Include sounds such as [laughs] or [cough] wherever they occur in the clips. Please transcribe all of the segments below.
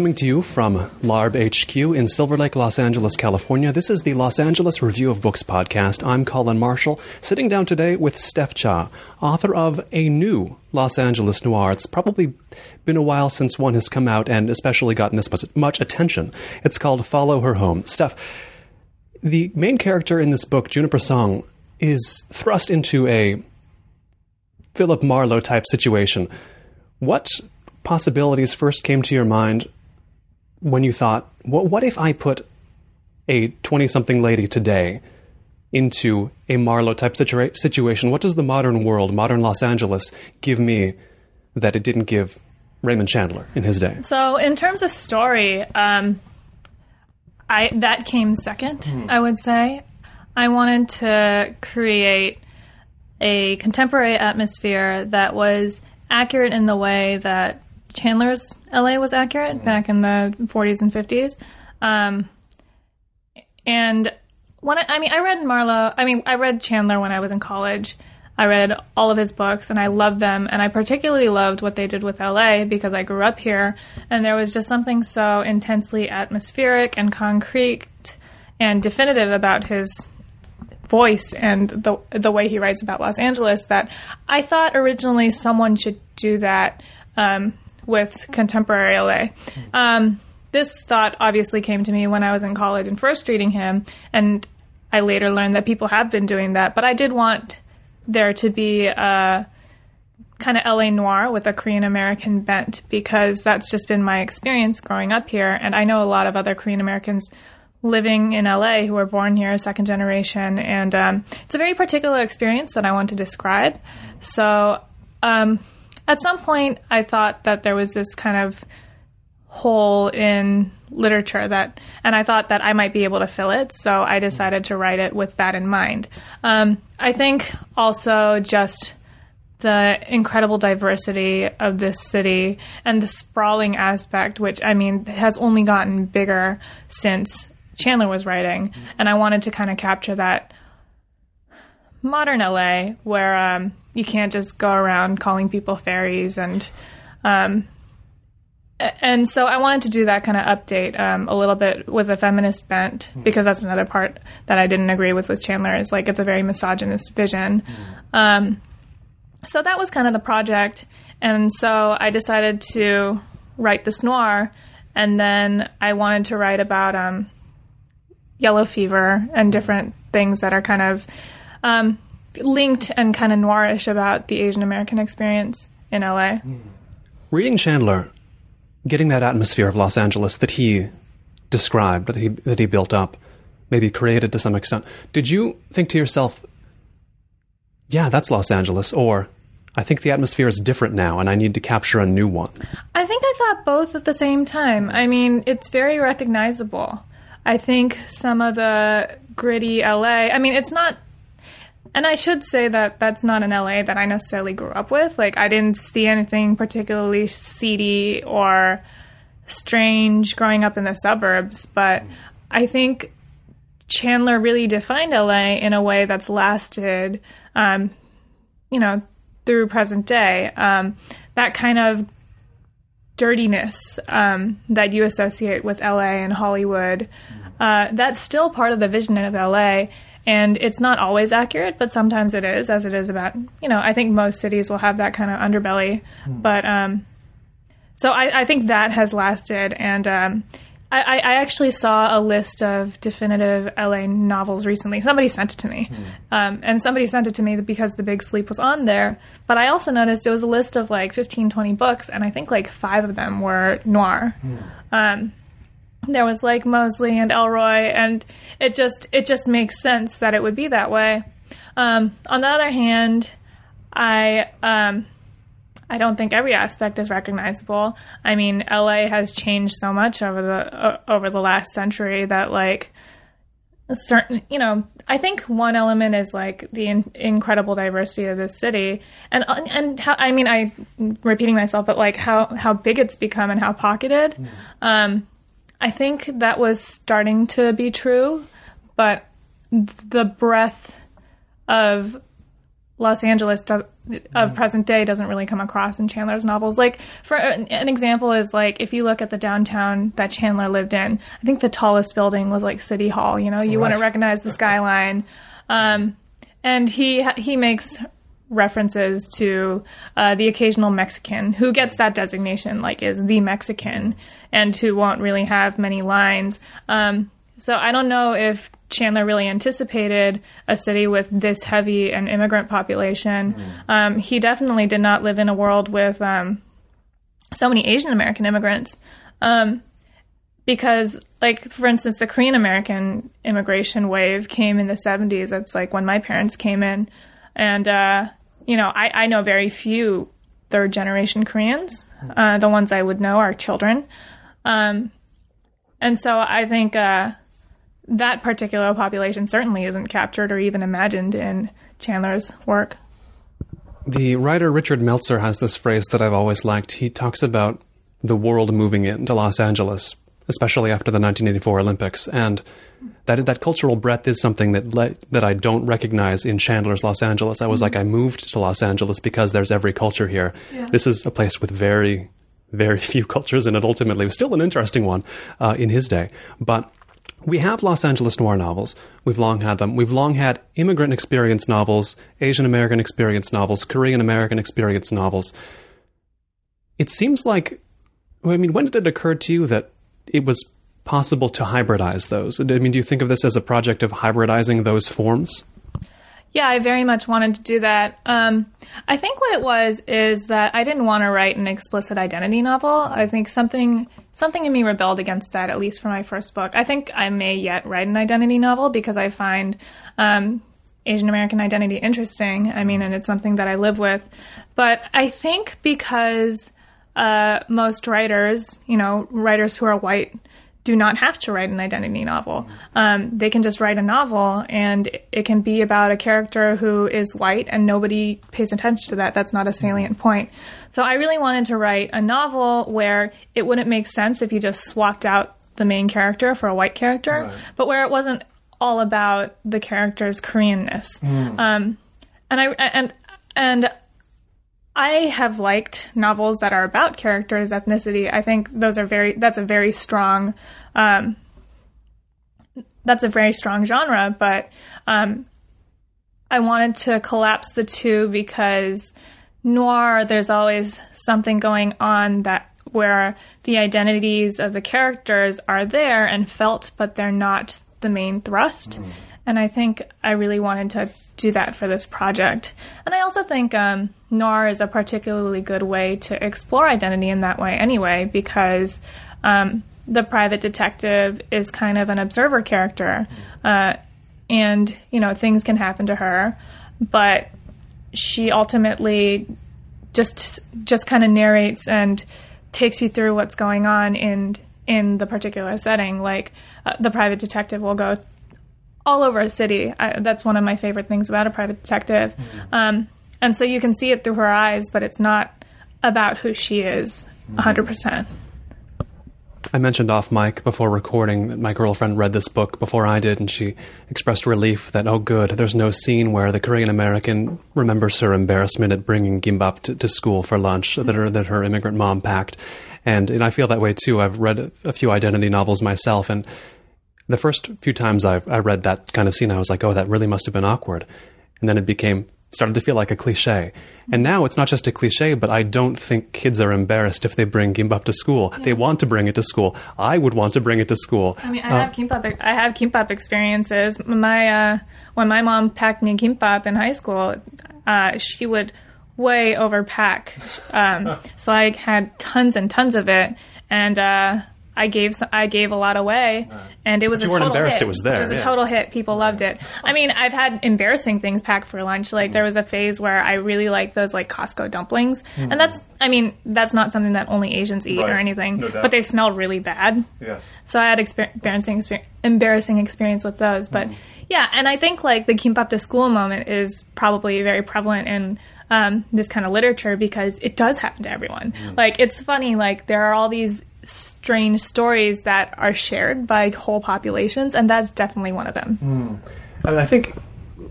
coming to you from LARB HQ in Silver Lake, Los Angeles, California. This is the Los Angeles Review of Books podcast. I'm Colin Marshall, sitting down today with Steph Cha, author of a new Los Angeles noir. It's probably been a while since one has come out and especially gotten this much attention. It's called Follow Her Home. Steph, the main character in this book, Juniper Song, is thrust into a Philip Marlowe type situation. What possibilities first came to your mind when you thought, what, what if I put a 20 something lady today into a Marlowe type situa- situation? What does the modern world, modern Los Angeles, give me that it didn't give Raymond Chandler in his day? So, in terms of story, um, I that came 2nd mm. I would say. I wanted to create a contemporary atmosphere that was accurate in the way that Chandler's LA was accurate mm-hmm. back in the 40s and 50s. Um, and when I, I, mean, I read Marlowe. I mean, I read Chandler when I was in college. I read all of his books and I loved them. And I particularly loved what they did with LA because I grew up here. And there was just something so intensely atmospheric and concrete and definitive about his voice and the the way he writes about Los Angeles that I thought originally someone should do that um, with contemporary LA. Um, this thought obviously came to me when I was in college and first reading him, and I later learned that people have been doing that. But I did want there to be a kind of LA noir with a Korean American bent because that's just been my experience growing up here, and I know a lot of other Korean Americans living in LA who were born here, second generation, and um, it's a very particular experience that I want to describe. So. Um, at some point, I thought that there was this kind of hole in literature that, and I thought that I might be able to fill it. So I decided to write it with that in mind. Um, I think also just the incredible diversity of this city and the sprawling aspect, which I mean has only gotten bigger since Chandler was writing, and I wanted to kind of capture that modern LA where um, you can't just go around calling people fairies and um, and so I wanted to do that kind of update um, a little bit with a feminist bent mm. because that's another part that I didn't agree with with Chandler is like it's a very misogynist vision. Mm. Um, so that was kind of the project, and so I decided to write this noir, and then I wanted to write about um, yellow fever and different things that are kind of um, linked and kind of noirish about the Asian American experience in LA. Reading Chandler, getting that atmosphere of Los Angeles that he described, that he, that he built up, maybe created to some extent, did you think to yourself, yeah, that's Los Angeles, or I think the atmosphere is different now and I need to capture a new one? I think I thought both at the same time. I mean, it's very recognizable. I think some of the gritty LA, I mean, it's not and I should say that that's not an LA that I necessarily grew up with. Like, I didn't see anything particularly seedy or strange growing up in the suburbs, but I think Chandler really defined LA in a way that's lasted, um, you know, through present day. Um, that kind of dirtiness um, that you associate with LA and Hollywood, uh, that's still part of the vision of LA and it's not always accurate, but sometimes it is, as it is about you know. I think most cities will have that kind of underbelly, mm. but um, so I, I, think that has lasted, and um, I, I, actually saw a list of definitive LA novels recently. Somebody sent it to me, mm. um, and somebody sent it to me because The Big Sleep was on there. But I also noticed it was a list of like 15, 20 books, and I think like five of them were noir. Mm there was Lake Mosley and Ellroy, and it just it just makes sense that it would be that way. Um, on the other hand, I um, I don't think every aspect is recognizable. I mean, LA has changed so much over the uh, over the last century that like certain you know I think one element is like the in- incredible diversity of this city, and and how I mean I repeating myself, but like how how big it's become and how pocketed. Mm. Um, I think that was starting to be true, but the breadth of Los Angeles do- of present day doesn't really come across in Chandler's novels. Like for an, an example is like if you look at the downtown that Chandler lived in, I think the tallest building was like City Hall. You know, you Right. wouldn't recognize the skyline. Um, and he he makes references to uh, the occasional Mexican who gets that designation, like is the Mexican, and who won't really have many lines. Um, so I don't know if Chandler really anticipated a city with this heavy an immigrant population. Um, he definitely did not live in a world with um, so many Asian American immigrants. Um, because like for instance the korean american immigration wave came in the 70s it's like when my parents came in and uh, you know I, I know very few third generation koreans. Uh, the ones i would know are children. Um, and so i think uh, that particular population certainly isn't captured or even imagined in chandler's work. The writer Richard Meltzer has this phrase that I've always liked. He talks about the world moving into Los Angeles, especially after the 1984 Olympics, and that that cultural breadth is something that le- that I don't recognize in Chandler's Los Angeles. I was like, I moved to Los Angeles because there's every culture here. This is a place with very very [laughs] few cultures and it. Ultimately, was still an interesting one uh, in his day, but we have Los Angeles noir novels. We've long had them. We've long had immigrant experience novels, Asian American experience novels, Korean American experience novels. It seems like, I mean, when did it occur to you that it was possible to hybridize those? I mean, do you think of this as a project of hybridizing those forms? Yeah, I very much wanted to do that. Um, I think what it was is that I didn't want to write an explicit identity novel. I think something something in me rebelled against that, at least for my first book. I think I may yet write an identity novel because I find um, Asian American identity interesting. I mean, and it's something that I live with. But I think because uh, most writers, you know, writers who are white, do not have to write an identity novel. Um, they can just write a novel, and it can be about a character who is white, and nobody pays attention to that. That's not a salient point. So I really wanted to write a novel where it wouldn't make sense if you just swapped out the main character for a white character, but where it wasn't all about the character's Koreanness. Um, and I and and I have liked novels that are about characters' ethnicity. I think those are very. That's a very strong. Um, that's a very strong genre, but um, I wanted to collapse the two because noir. There's always something going on that where the identities of the characters are there and felt, but they're not the main thrust. And I think I really wanted to do that for this project. And I also think um, noir is a particularly good way to explore identity in that way, anyway, because um, the private detective is kind of an observer character, uh, and you know things can happen to her, but she ultimately just just kind of narrates and takes you through what's going on in in the particular setting. Like uh, the private detective will go all over a city. I, that's one of my favorite things about a private detective. Um, and so you can see it through her eyes, but it's not about who she is 100%. I mentioned off mic before recording that my girlfriend read this book before I did, and she expressed relief that, oh, good, there's no scene where the Korean American remembers her embarrassment at bringing gimbap to, to school for lunch that her, that her immigrant mom packed. And, and I feel that way too. I've read a, a few identity novels myself, and the first few times I, I read that kind of scene, I was like, oh, that really must have been awkward. And then it became, started to feel like a cliche. And now it's not just a cliche, but I don't think kids are embarrassed if they bring gimbap to school. They want to bring it to school. I would want to bring it to school. I mean, I have kimbap. I have kimbap experiences. My uh, when my mom packed me kimbap in high school, uh, she would way overpack. Um, so I had tons and tons of it, and uh, I gave some, I gave a lot away, and it was you a weren't total embarrassed, hit. it was there, It was a total hit. People loved it. I mean, I've had embarrassing things packed for lunch. Like there was a phase where I really liked those like Costco dumplings, and hmm. that's I mean that's not something that only Asians eat or anything, No but they smell really bad. Yes. So I had exper- embarrassing, exper- embarrassing experience with those. But hmm. yeah, and I think like the kimbap to school moment is probably very prevalent in um, this kind of literature because it does happen to everyone. Hmm. Like it's funny, like there are all these strange stories that are shared by whole populations, and that's definitely one of them. And I think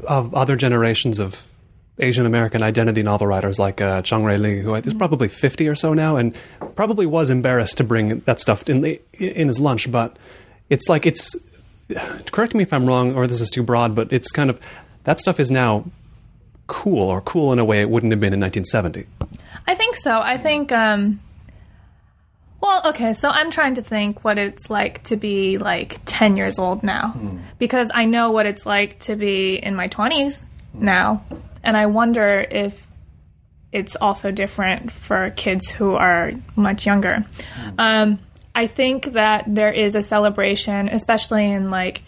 of other generations of Asian American identity novel writers like uh, Chang-rae Lee, who is probably 50 or so now, and probably was embarrassed to bring that stuff in, the, in his lunch. But it's like, it's, [sighs] correct me if I'm wrong or this is too broad, but it's kind of, that stuff is now cool or cool in a way it wouldn't have been in 1970. I think so. I think, um, well, okay, so I'm trying to think what it's like to be like 10 years old now. Hmm. Because I know what it's like to be in my 20s hmm. now. And I wonder if it's also different for kids who are much younger. Hmm. Um, I think that there is a celebration, especially in like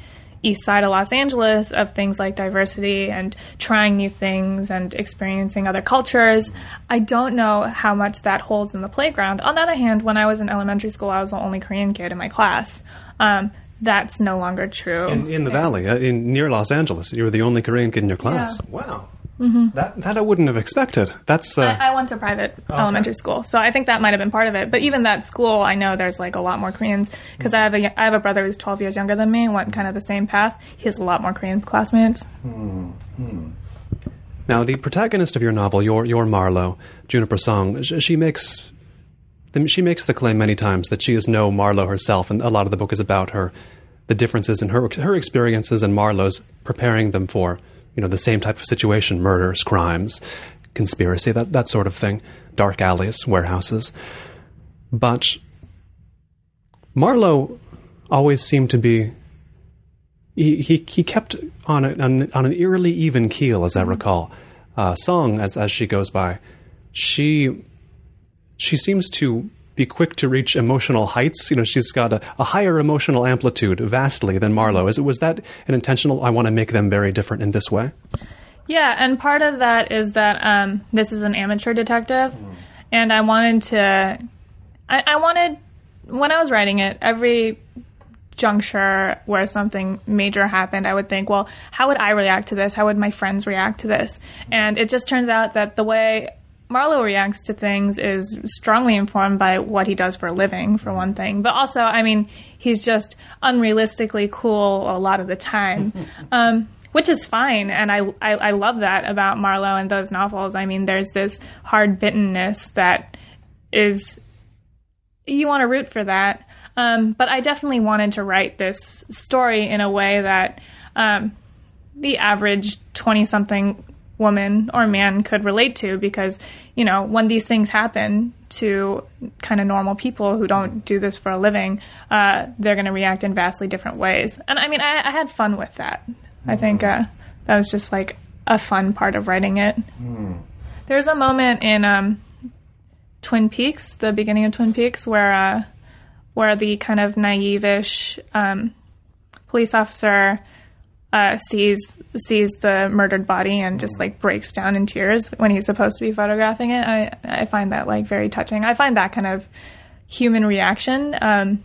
east side of Los Angeles, of things like diversity and trying new things and experiencing other cultures. I don't know how much that holds in the playground. On the other hand, when I was in elementary school, I was the only Korean kid in my class. Um, that's no longer true. In, in the valley, uh, in near Los Angeles, you were the only Korean kid in your class. Yeah. Wow. Mm-hmm. That that I wouldn't have expected. That's uh, I, I went to private oh, elementary school, so I think that might have been part of it. But even that school, I know there's like a lot more Koreans because I have a I have a brother who's 12 years younger than me, and went kind of the same path. He has a lot more Korean classmates. Hmm, hmm. Now, the protagonist of your novel, your your Marlowe, Juniper Song, sh- she makes the- she makes the claim many times that she is no Marlowe herself, and a lot of the book is about her, the differences in her her experiences and Marlowe's preparing them for you know the same type of situation, murders, crimes, conspiracy, that that sort of thing, dark alleys, warehouses, but Marlowe always seemed to be he, he, he kept on, a, on on an eerily even keel, as I recall. Uh, Song, as as she goes by, she she seems to be quick to reach emotional heights. You know, she's got a, a higher emotional amplitude, vastly than Marlowe. Is it was that an intentional? I want to make them very different in this way. Yeah, and part of that is that um, this is an amateur detective, and I wanted to. I, I wanted when I was writing it, every juncture where something major happened, I would think, well, how would I react to this? How would my friends react to this? And it just turns out that the way Marlowe reacts to things is strongly informed by what he does for a living, for one thing. But also, I mean, he's just unrealistically cool a lot of the time. [laughs] Um, which is fine, and I, I I love that about Marlowe and those novels. I mean, there's this hard bitterness that is you want to root for that. Um, but I definitely wanted to write this story in a way that um, the average 20 something woman or man could relate to because, you know, when these things happen to kind of normal people who don't do this for a living, uh, they're going to react in vastly different ways. And I mean, I, I had fun with that. I think uh, that was just like a fun part of writing it. There's a moment in um, Twin Peaks, the beginning of Twin Peaks, where uh, where the kind of naive-ish um, police officer uh, sees sees the murdered body and just like breaks down in tears when he's supposed to be photographing it. I I find that like very touching. I find that kind of human reaction. Um,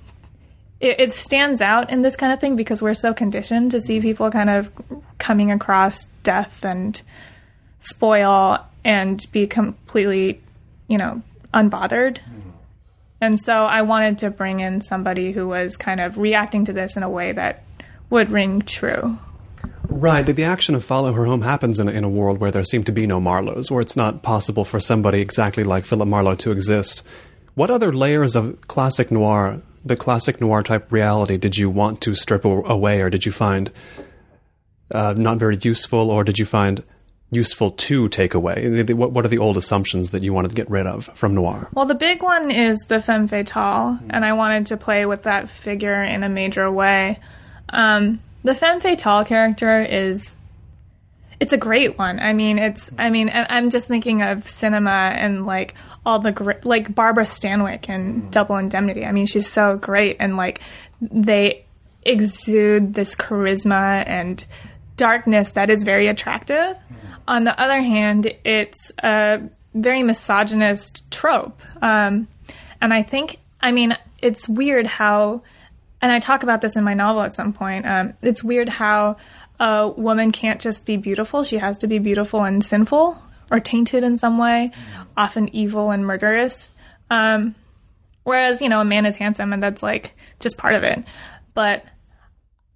it, it stands out in this kind of thing because we're so conditioned to see people kind of coming across death and spoil and be completely, you know, unbothered. And so I wanted to bring in somebody who was kind of reacting to this in a way that would ring true. Right. The, the action of Follow Her Home happens in a, in a world where there seem to be no Marlowes, where it's not possible for somebody exactly like Philip Marlowe to exist. What other layers of classic noir, the classic noir type reality, did you want to strip away, or did you find uh, not very useful, or did you find useful to take away? What, what are the old assumptions that you wanted to get rid of from noir? Well, the big one is the femme fatale, and I wanted to play with that figure in a major way. Um, the femme fatale character is it's a great one. I mean, it's I mean, I'm just thinking of cinema and like all the gr- like Barbara Stanwyck in Double Indemnity. I mean, she's so great, and like they exude this charisma and darkness that is very attractive. On the other hand, it's a very misogynist trope, um, and I think I mean it's weird how and I talk about this in my novel at some point. Um, it's weird how a woman can't just be beautiful; she has to be beautiful and sinful or tainted in some way, often evil and murderous. Um, whereas you know, a man is handsome, and that's like just part of it. But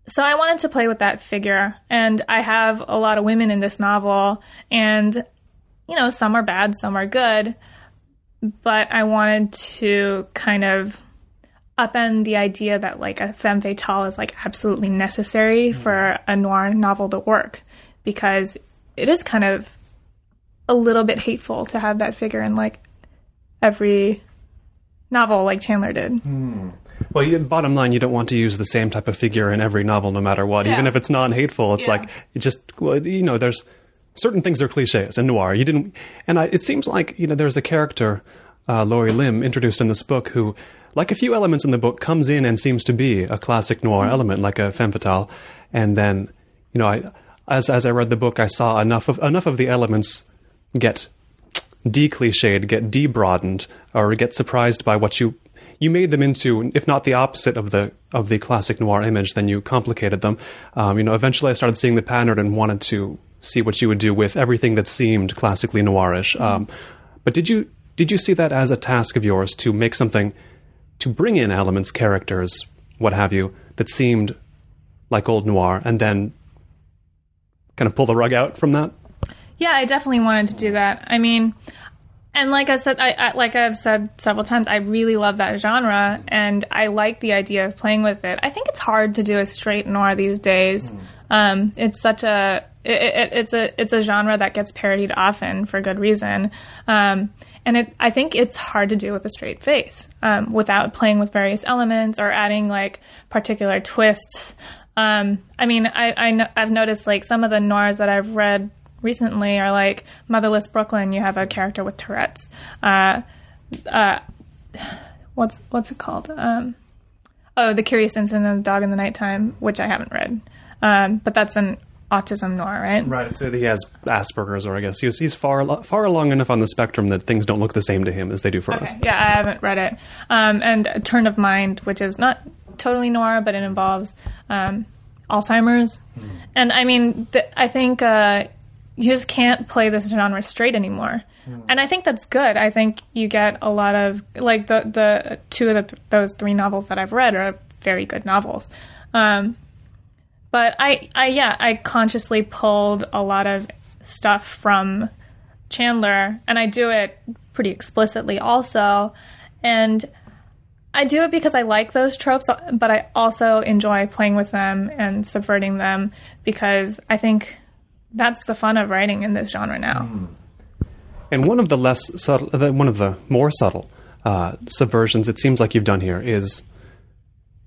so I wanted to play with that figure, and I have a lot of women in this novel, and you know, some are bad, some are good, but I wanted to kind of upend the idea that like a femme fatale is like absolutely necessary for a noir novel to work because it is kind of a little bit hateful to have that figure in like every novel like Chandler did. Well, you, bottom line, you don't want to use the same type of figure in every novel, no matter what. Yeah. Even if it's non-hateful, it's Yeah. like it just well, you know. There's certain things are cliches in noir. You didn't, and I, it seems like you know there's a character, uh, Laurie Lim, introduced in this book who, like a few elements in the book, comes in and seems to be a classic noir element, like a femme fatale, and then you know, I as as I read the book, I saw enough of enough of the elements get de-cliched, get de-broadened, or get surprised by what you you made them into, if not the opposite of the of the classic noir image, then you complicated them. Um, you know, eventually I started seeing the pattern and wanted to see what you would do with everything that seemed classically noirish. Um, but did you did you see that as a task of yours to make something to bring in elements, characters, what have you, that seemed like old noir, and then kind of pull the rug out from that? Yeah, I definitely wanted to do that. I mean, and like I said, I, I like I've said several times, I really love that genre, and I like the idea of playing with it. I think it's hard to do a straight noir these days. Um, it's such a it, it, it's a it's a genre that gets parodied often for good reason. Um, and it, I think it's hard to do with a straight face um, without playing with various elements or adding like particular twists. Um, I mean, I, I kn- I've noticed like some of the noirs that I've read recently are like Motherless Brooklyn. You have a character with Tourette's. Uh, uh, what's what's it called? Um, oh, The Curious Incident of the Dog in the Nighttime, which I haven't read, um, but that's an autism noir, right? Right. That he has Asperger's, or I guess he's he's far far along enough on the spectrum that things don't look the same to him as they do for us. Yeah, I haven't read it. Um, and A Turn of Mind, which is not totally noir, but it involves um, Alzheimer's. And I mean, th- I think uh, you just can't play this genre straight anymore. And I think that's good. I think you get a lot of like the the two of the th- those three novels that I've read are very good novels. Um, but I, I yeah, I consciously pulled a lot of stuff from Chandler, and I do it pretty explicitly also. And I do it because I like those tropes, but I also enjoy playing with them and subverting them because I think that's the fun of writing in this genre now. And one of the less subtle, one of the more subtle uh, subversions it seems like you've done here is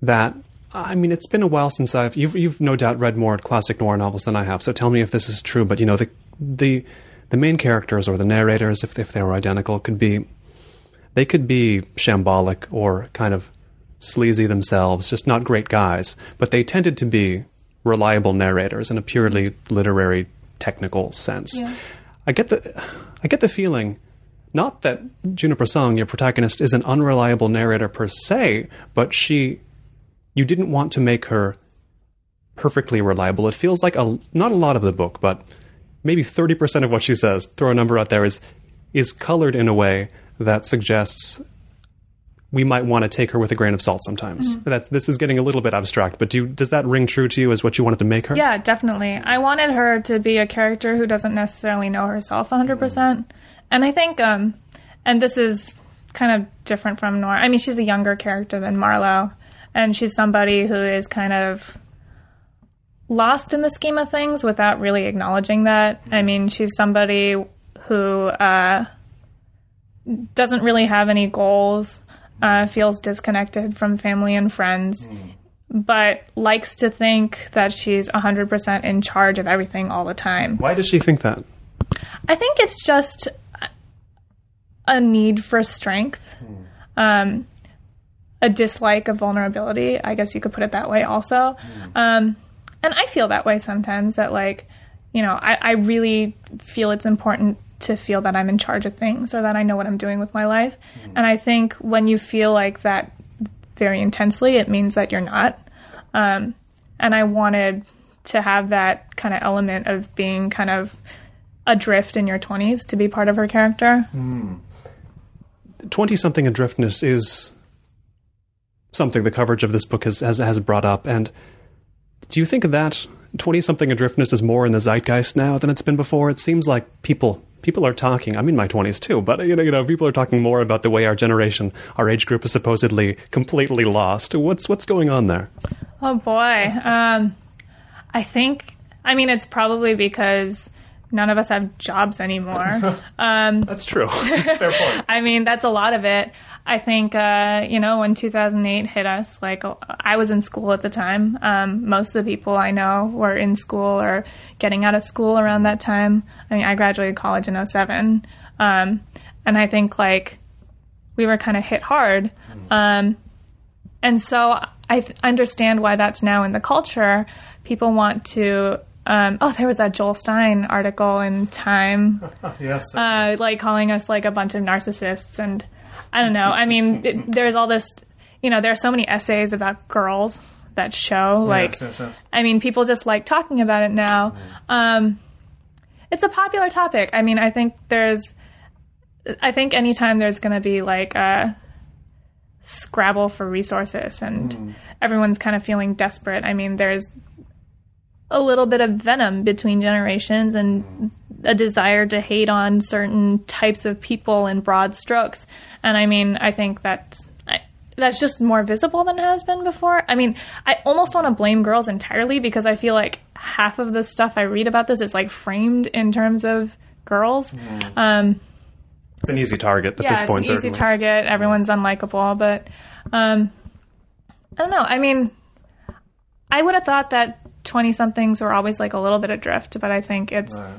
that. I mean, it's been a while since I've you've you've no doubt read more classic noir novels than I have. So tell me if this is true. But you know, the the the main characters or the narrators, if if they were identical, could be they could be shambolic or kind of sleazy themselves, just not great guys. But they tended to be reliable narrators in a purely literary, technical sense. Yeah. I get the I get the feeling not that Juniper Song, your protagonist, is an unreliable narrator per se, but she you didn't want to make her perfectly reliable. It feels like a not a lot of the book, but maybe 30% of what she says, throw a number out there is is colored in a way that suggests we might want to take her with a grain of salt sometimes. That this is getting a little bit abstract, but do you, does that ring true to you as what you wanted to make her? Yeah, definitely. I wanted her to be a character who doesn't necessarily know herself 100%. And I think, um, and this is kind of different from noir. I mean, she's a younger character than Marlowe, and she's somebody who is kind of lost in the scheme of things without really acknowledging that. I mean, she's somebody who uh, doesn't really have any goals, uh, feels disconnected from family and friends, but likes to think that she's 100% in charge of everything all the time. Why does she think that? I think it's just a need for strength, um, a dislike of vulnerability. I guess you could put it that way, also. Um, and I feel that way sometimes. That like, you know, I, I really feel it's important to feel that I'm in charge of things or that I know what I'm doing with my life. And I think when you feel like that very intensely, it means that you're not. Um, and I wanted to have that kind of element of being kind of adrift in your 20s to be part of her character. 20 something adriftness is something the coverage of this book has, has, has brought up. And do you think that 20 something adriftness is more in the zeitgeist now than it's been before? It seems like people people are talking. I'm in my 20s too, but you know, you know, people are talking more about the way our generation, our age group, is supposedly completely lost. What's what's going on there? Oh boy, um, I think. I mean, it's probably because none of us have jobs anymore. [laughs] Um, That's true. [laughs] Fair point. [laughs] I mean, that's a lot of it. I think, uh, you know, when 2008 hit us, like, I was in school at the time. Um, most of the people I know were in school or getting out of school around that time. I mean, I graduated college in 07. Um, and I think, like, we were kind of hit hard. Um, and so I th- understand why that's now in the culture. People want to um, oh, there was that Joel Stein article in Time, [laughs] yes. uh, like calling us like a bunch of narcissists, and I don't know. I mean, it, there's all this, you know, there are so many essays about girls that show, like, yes, yes, yes. I mean, people just like talking about it now. Um, it's a popular topic. I mean, I think there's, I think anytime there's going to be like a scrabble for resources and everyone's kind of feeling desperate. I mean, there's a little bit of venom between generations and a desire to hate on certain types of people in broad strokes. And I mean, I think that that's just more visible than it has been before. I mean, I almost want to blame girls entirely because I feel like half of the stuff I read about this is like framed in terms of girls. Mm. Um, it's an easy target at yeah, this point. it's an easy target. Everyone's unlikable, but um, I don't know. I mean, I would have thought that 20 somethings were always like a little bit adrift, but I think it's Right.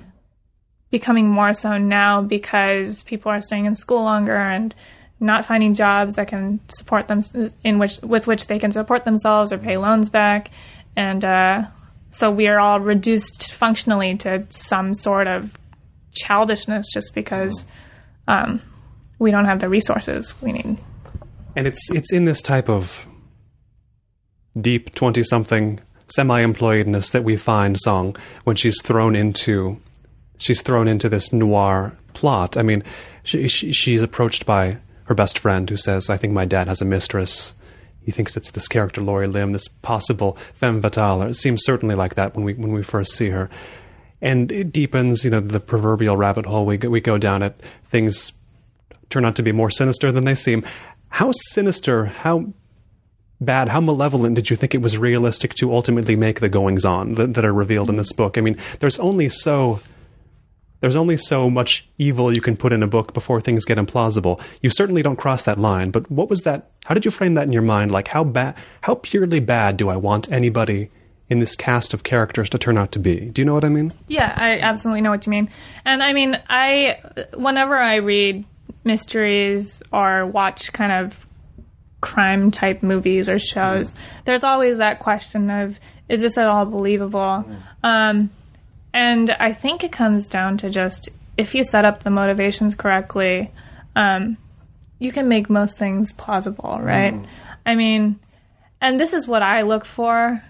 becoming more so now because people are staying in school longer and not finding jobs that can support them in which with which they can support themselves or pay loans back. And uh, so we are all reduced functionally to some sort of childishness just because um, we don't have the resources we need. And it's it's in this type of deep twenty something semi employedness that we find Song when she's thrown into she's thrown into this noir plot. I mean, she, she, she's approached by her best friend who says, "I think my dad has a mistress." He thinks it's this character Laurie Lim, this possible femme fatale. Or It seems certainly like that when we when we first see her, and it deepens. You know, the proverbial rabbit hole we we go down it. Things turn out to be more sinister than they seem. How sinister? How bad, how malevolent did you think it was realistic to ultimately make the goings on that, that are revealed in this book? I mean, there's only so there's only so much evil you can put in a book before things get implausible. You certainly don't cross that line, but what was that? How did you frame that in your mind? Like how bad how purely bad do I want anybody in this cast of characters to turn out to be? Do you know what I mean? Yeah, I absolutely know what you mean. And I mean, I whenever I read mysteries or watch kind of crime type movies or shows, there's always that question of is this at all believable? Um, and I think it comes down to just if you set up the motivations correctly, um, you can make most things plausible, right? I mean, and this is what I look for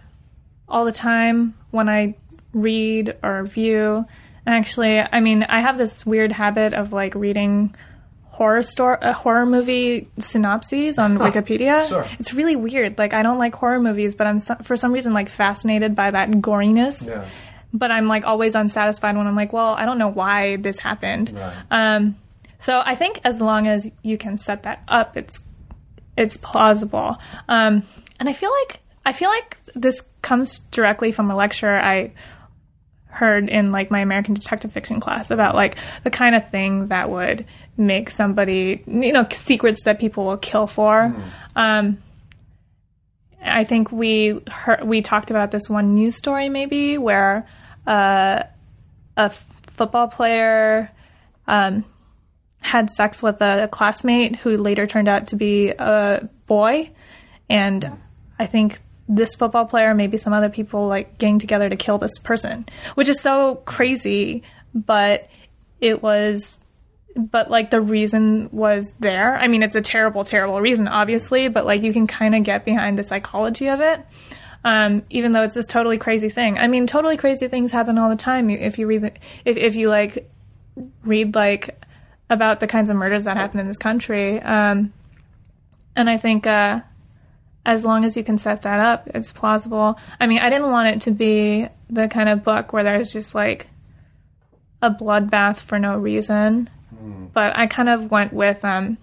all the time when I read or view. And actually, I mean, I have this weird habit of like reading horror store uh, horror movie synopses on Wikipedia. sure. It's really weird. Like I don't like horror movies, but I'm so- for some reason like fascinated by that goriness. But I'm like always unsatisfied when I'm like, well, I don't know why this happened. Right. Um, so I think as long as you can set that up, it's it's plausible. Um, and I feel like I feel like this comes directly from a lecture I heard in like my American detective fiction class about like the kind of thing that would make somebody you know secrets that people will kill for. Um, I think we heard, we talked about this one news story maybe where uh, a f- football player um, had sex with a classmate who later turned out to be a boy, and I think this football player, maybe some other people, like gang together to kill this person, which is so crazy. But it was, but like the reason was there. I mean, it's a terrible, terrible reason, obviously, but like you can kind of get behind the psychology of it. Um, even though it's this totally crazy thing. I mean, totally crazy things happen all the time. If you read, the, if if you like read like about the kinds of murders that happen in this country. Um, and I think uh, as long as you can set that up, it's plausible. I mean, I didn't want it to be the kind of book where there's just like a bloodbath for no reason. But I kind of went with, um,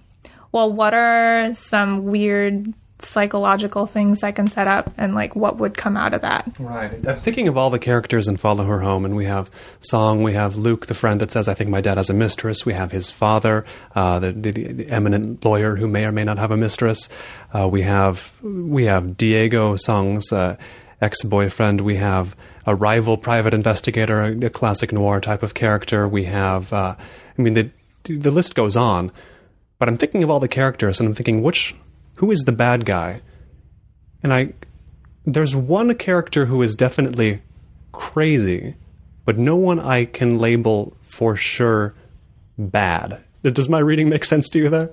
well, what are some weird psychological things I can set up and like what would come out of that? Right. I'm thinking of all the characters in Follow Her Home, and we have Song, we have Luke, the friend that says, I think my dad has a mistress. We have his father, uh, the, the, the eminent lawyer who may or may not have a mistress. Uh, we have we have Diego, Song's uh, ex boyfriend. We have a rival private investigator, a, a, classic noir type of character. We have, uh, I mean, the, the list goes on. But I'm thinking of all the characters, and I'm thinking, which who is the bad guy? And I there's one character who is definitely crazy, but no one I can label for sure bad. Does my reading make sense to you there?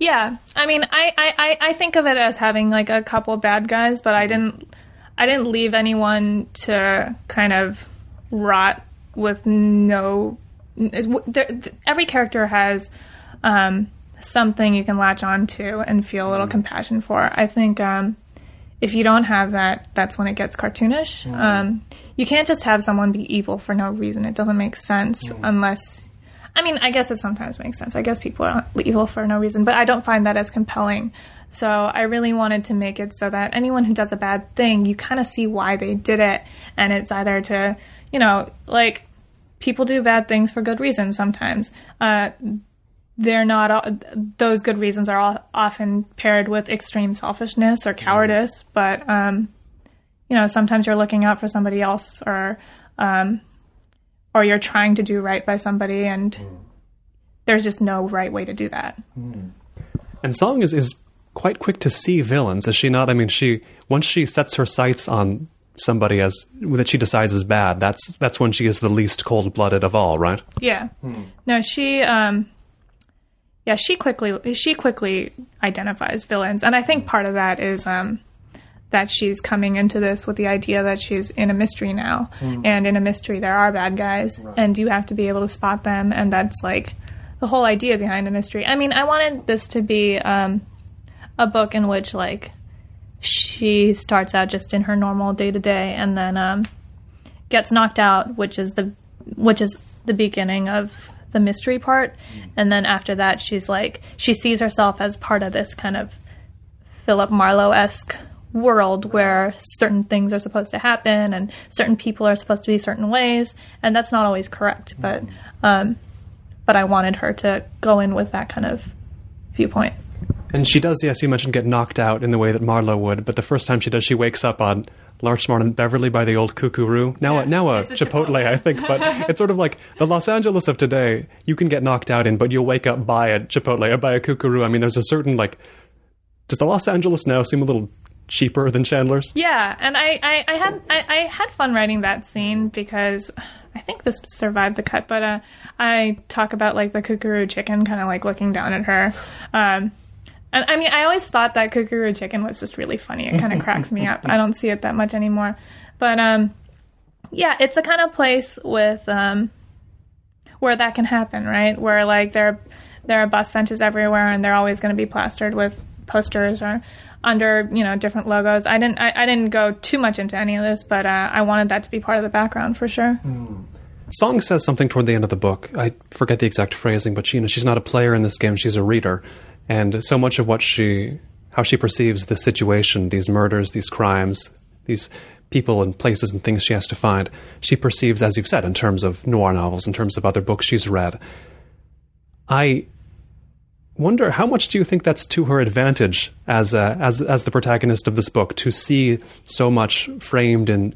Yeah. I mean I, I, I think of it as having like a couple bad guys, but I didn't I didn't leave anyone to kind of rot with no every character has um, something you can latch on to and feel a little mm compassion for. I think um, if you don't have that, that's when it gets cartoonish. mm Um, you can't just have someone be evil for no reason. It doesn't make sense mm unless. I mean, I guess it sometimes makes sense. I guess people are evil for no reason, but I don't find that as compelling. So I really wanted to make it so that anyone who does a bad thing, you kind of see why they did it. And it's either to, you know, like people do bad things for good reasons sometimes. Uh, they're not those good reasons are all, often paired with extreme selfishness or cowardice but um, you know sometimes you're looking out for somebody else or um, or you're trying to do right by somebody and mm. there's just no right way to do that mm. and song is is quite quick to see villains is she not i mean she once she sets her sights on somebody as that she decides is bad that's that's when she is the least cold-blooded of all right yeah mm. no she um yeah, she quickly she quickly identifies villains, and I think part of that is um, that she's coming into this with the idea that she's in a mystery now, mm. and in a mystery there are bad guys, right. and you have to be able to spot them, and that's like the whole idea behind a mystery. I mean, I wanted this to be um, a book in which like she starts out just in her normal day to day, and then um, gets knocked out, which is the which is the beginning of the mystery part. And then after that, she's like, she sees herself as part of this kind of Philip Marlowe esque world where certain things are supposed to happen and certain people are supposed to be certain ways. And that's not always correct. But, um, but I wanted her to go in with that kind of viewpoint. And she does, yes, you mentioned get knocked out in the way that Marlowe would, but the first time she does, she wakes up on Larchmont and Beverly by the old Koo Koo Roo. Now, yeah, a, now a, a Chipotle, Chipotle, I think, but [laughs] it's sort of like the Los Angeles of today. You can get knocked out in, but you'll wake up by a Chipotle or by a Koo Koo Roo. I mean, there's a certain like. Does the Los Angeles now seem a little cheaper than Chandler's? Yeah, and I, I, I had I, I, had fun writing that scene because I think this survived the cut, but uh, I talk about like the Koo Koo Roo chicken kind of like looking down at her. Um, and I mean, I always thought that Koo Koo Roo Chicken was just really funny. It kind of cracks me up. I don't see it that much anymore. But um, yeah, it's the kind of place with um, where that can happen, right? Where like there there are bus benches everywhere, and they're always going to be plastered with posters or under you know different logos. I didn't I, I didn't go too much into any of this, but uh, I wanted that to be part of the background for sure. Mm. Song says something toward the end of the book. I forget the exact phrasing, but she, you know, she's not a player in this game; she's a reader and so much of what she how she perceives the situation these murders these crimes these people and places and things she has to find she perceives as you've said in terms of noir novels in terms of other books she's read. I wonder how much do you think that's to her advantage as a, as as the protagonist of this book to see so much framed in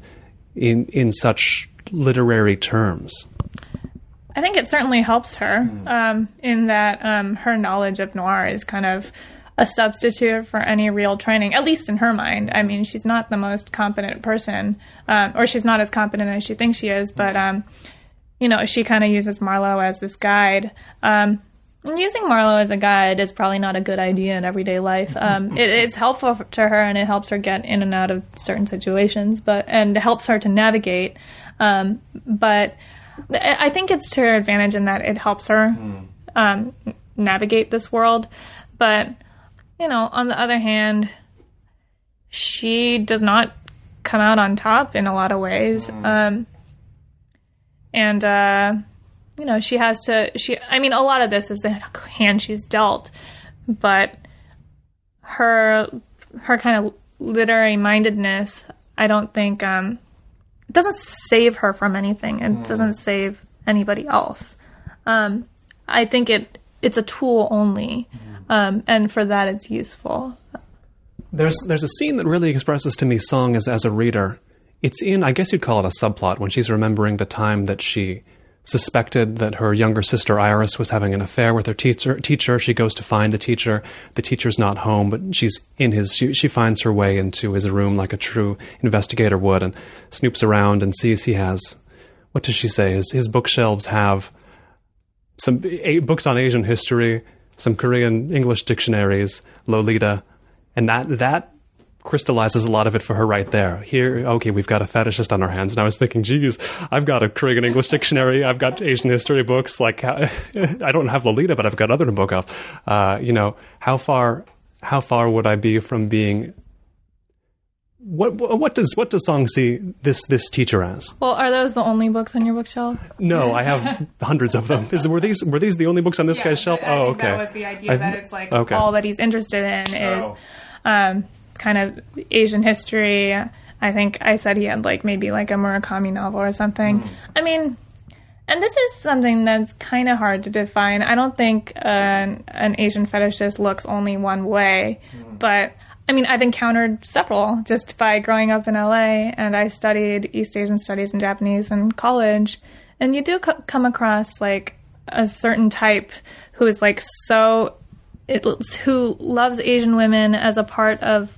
in in such literary terms I think it certainly helps her mm. um, in that um, her knowledge of noir is kind of a substitute for any real training, at least in her mind. I mean, she's not the most competent person, um, or she's not as competent as she thinks she is, but, um, you know, she kind of uses Marlowe as this guide. Um, using Marlowe as a guide is probably not a good idea in everyday life. [laughs] Um, it is helpful to her and it helps her get in and out of certain situations, but and helps her to navigate. Um, but I think it's to her advantage in that it helps her mm. um, navigate this world. But, you know, on the other hand, she does not come out on top in a lot of ways. Mm. Um, and, uh, you know, she has to. She, I mean, a lot of this is the hand she's dealt, but her her kind of literary mindedness, I don't think um, it doesn't save her from anything. It doesn't save anybody else. Um, I think it it's a tool only, um, and for that it's useful. There's there's a scene that really expresses to me Song as as a reader. It's in I guess you'd call it a subplot when she's remembering the time that she suspected that her younger sister Iris was having an affair with her teacher. Teacher, she goes to find the teacher. The teacher's not home, but she's in his. She, she finds her way into his room like a true investigator would, and snoops around and sees he has. What does she say? His his bookshelves have some eight books on Asian history, some Korean English dictionaries, Lolita, and that that crystallizes a lot of it for her right there. Here, okay, we've got a fetishist on our hands, and I was thinking, geez, I've got a Korean English dictionary, I've got Asian history books. Like, [laughs] I don't have Lolita, but I've got other to book of. Uh, you know, how far how far would I be from being? What what does what does Song see this this teacher as? Well, are those the only books on your bookshelf? No, I have hundreds of them. Is, were these were these the only books on this guy's shelf? I oh, think okay. That was the idea I- that it's like okay. all that he's interested in is Oh. um, kind of Asian history. I think I said he had like maybe like a Murakami novel or something. Hmm. I mean, and this is something that's kind of hard to define. I don't think an, an Asian fetishist looks only one way, Hmm. but I mean, I've encountered several just by growing up in LA, and I studied East Asian studies and Japanese in college. And you do co- come across like a certain type who is like so, it, who loves Asian women as a part of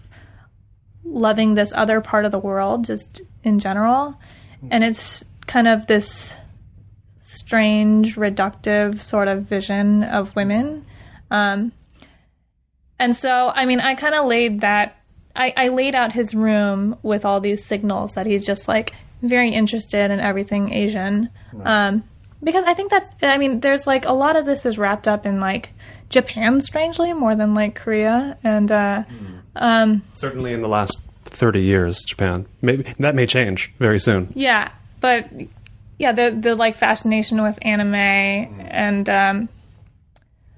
loving this other part of the world, just in general. And it's kind of this strange, reductive sort of vision of women. Um, and so, I mean, I kind of laid that, I, I laid out his room with all these signals that he's just like very interested in everything Asian. Um, because I think that's, I mean, there's like a lot of this is wrapped up in like Japan, strangely, more than like Korea. And, uh, um, Certainly in the last thirty years, Japan. Maybe that may change very soon. Yeah, but yeah, the the like fascination with anime and um,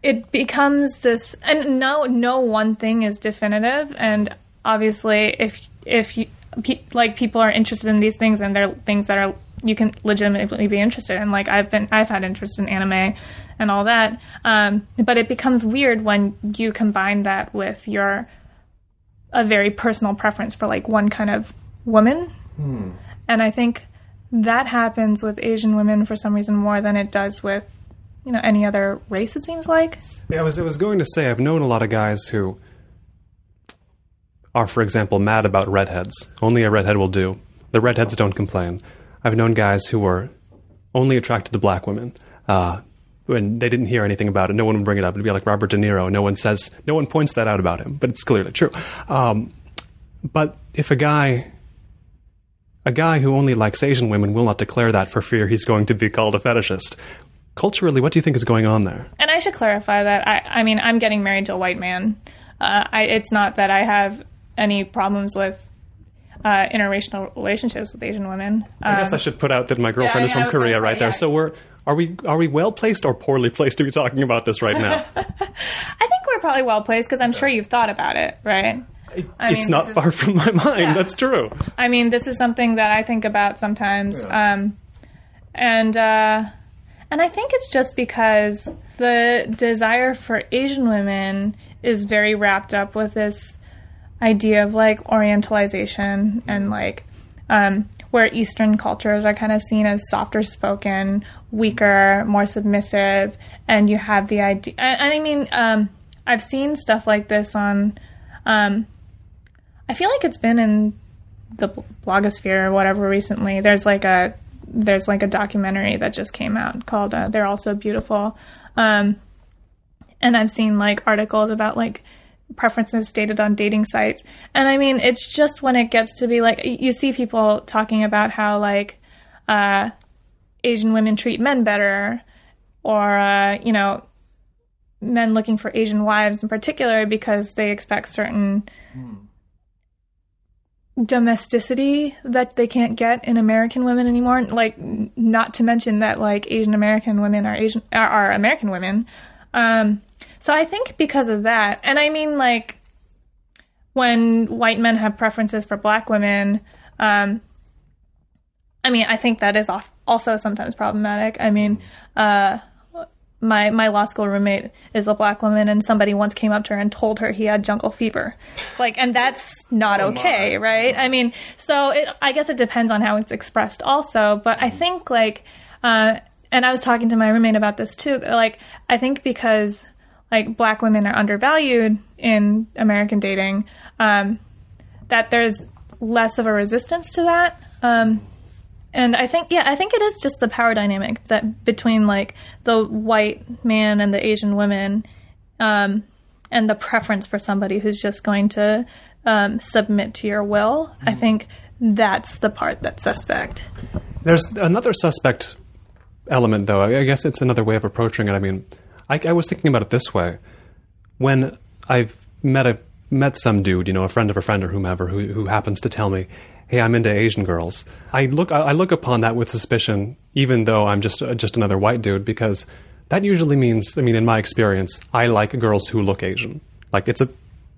it becomes this, and no no one thing is definitive, and obviously if if you, pe- like people are interested in these things and they're things that are you can legitimately be interested in. Like I've been I've had interest in anime and all that, um, but it becomes weird when you combine that with your a very personal preference for like one kind of woman and I think that happens with Asian women for some reason more than it does with, you know, any other race. It seems like. Yeah, I was I was going to say I've known a lot of guys who are, for example, mad about redheads. Only a redhead will do. The redheads don't complain. I've known guys who were only attracted to black women. Uh, when they didn't hear anything about it, no one would bring it up. It'd be like Robert De Niro. No one says, no one points that out about him, but it's clearly true. Um, but if a guy, a guy who only likes Asian women will not declare that for fear he's going to be called a fetishist. Culturally, what do you think is going on there? And I should clarify that I, I mean, I'm getting married to a white man. Uh, I, it's not that I have any problems with uh, interracial relationships with Asian women. I guess I should put out that my girlfriend Yeah, is from I was gonna Korea say, right there. yeah. So we're are we are we well placed or poorly placed to be talking about this right now? [laughs] I think we're probably well placed because I'm sure you've thought about it, right? I it's mean, not is- far from my mind. That's true. I mean, this is something that I think about sometimes. Um, and uh, and I think it's just because the desire for Asian women is very wrapped up with this idea of like orientalization and like um, where Eastern cultures are kind of seen as softer spoken, weaker, more submissive, and you have the idea. And, I mean, um, I've seen stuff like this on. Um, I feel like it's been in the blogosphere or whatever recently. There's like a there's like a documentary that just came out called uh, "They're Also Beautiful," um, and I've seen like articles about like preferences stated on dating sites. And I mean, it's just when it gets to be like you see people talking about how like uh, Asian women treat men better, or uh, you know, men looking for Asian wives in particular because they expect certain domesticity that they can't get in American women anymore. Like, not to mention that like Asian American women are Asian are American women. Um, so I think because of that, and I mean like when white men have preferences for black women, um, I mean I think that is also sometimes problematic. I mean, uh, my my law school roommate is a black woman, and somebody once came up to her and told her he had jungle fever, like, and that's not okay, right? I mean, so it, I guess it depends on how it's expressed, also. But I think like, uh, and I was talking to my roommate about this too. Like, I think because like black women are undervalued in American dating, um, that there's less of a resistance to that. Um, and I think, yeah, I think it is just the power dynamic that between like the white man and the Asian women, um, and the preference for somebody who's just going to um, submit to your will. I think that's the part that's suspect. There's another suspect element, though. I guess it's another way of approaching it. I mean, I, I was thinking about it this way: when I've met a met some dude, you know, a friend of a friend or whomever, who who happens to tell me, "Hey, I'm into Asian girls," I look I, look upon that with suspicion, even though I'm just uh, just another white dude, because that usually means, I mean, in my experience, I like girls who look Asian. Like it's a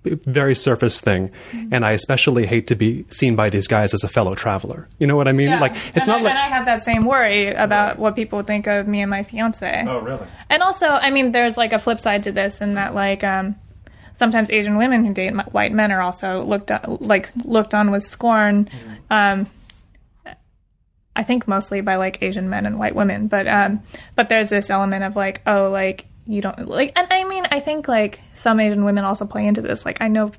very surface thing, and I especially hate to be seen by these guys as a fellow traveler. You know what I mean? Yeah. Like it's and not I, like and I have that same worry about what people think of me and my fiance. oh really? And also, I mean, there's like a flip side to this in that like um, sometimes Asian women who date white men are also looked at, like looked on with scorn. Um, I think mostly by like Asian men and white women, but um, but there's this element of like, oh, like you don't like, and I mean, I think like some Asian women also play into this. Like, I know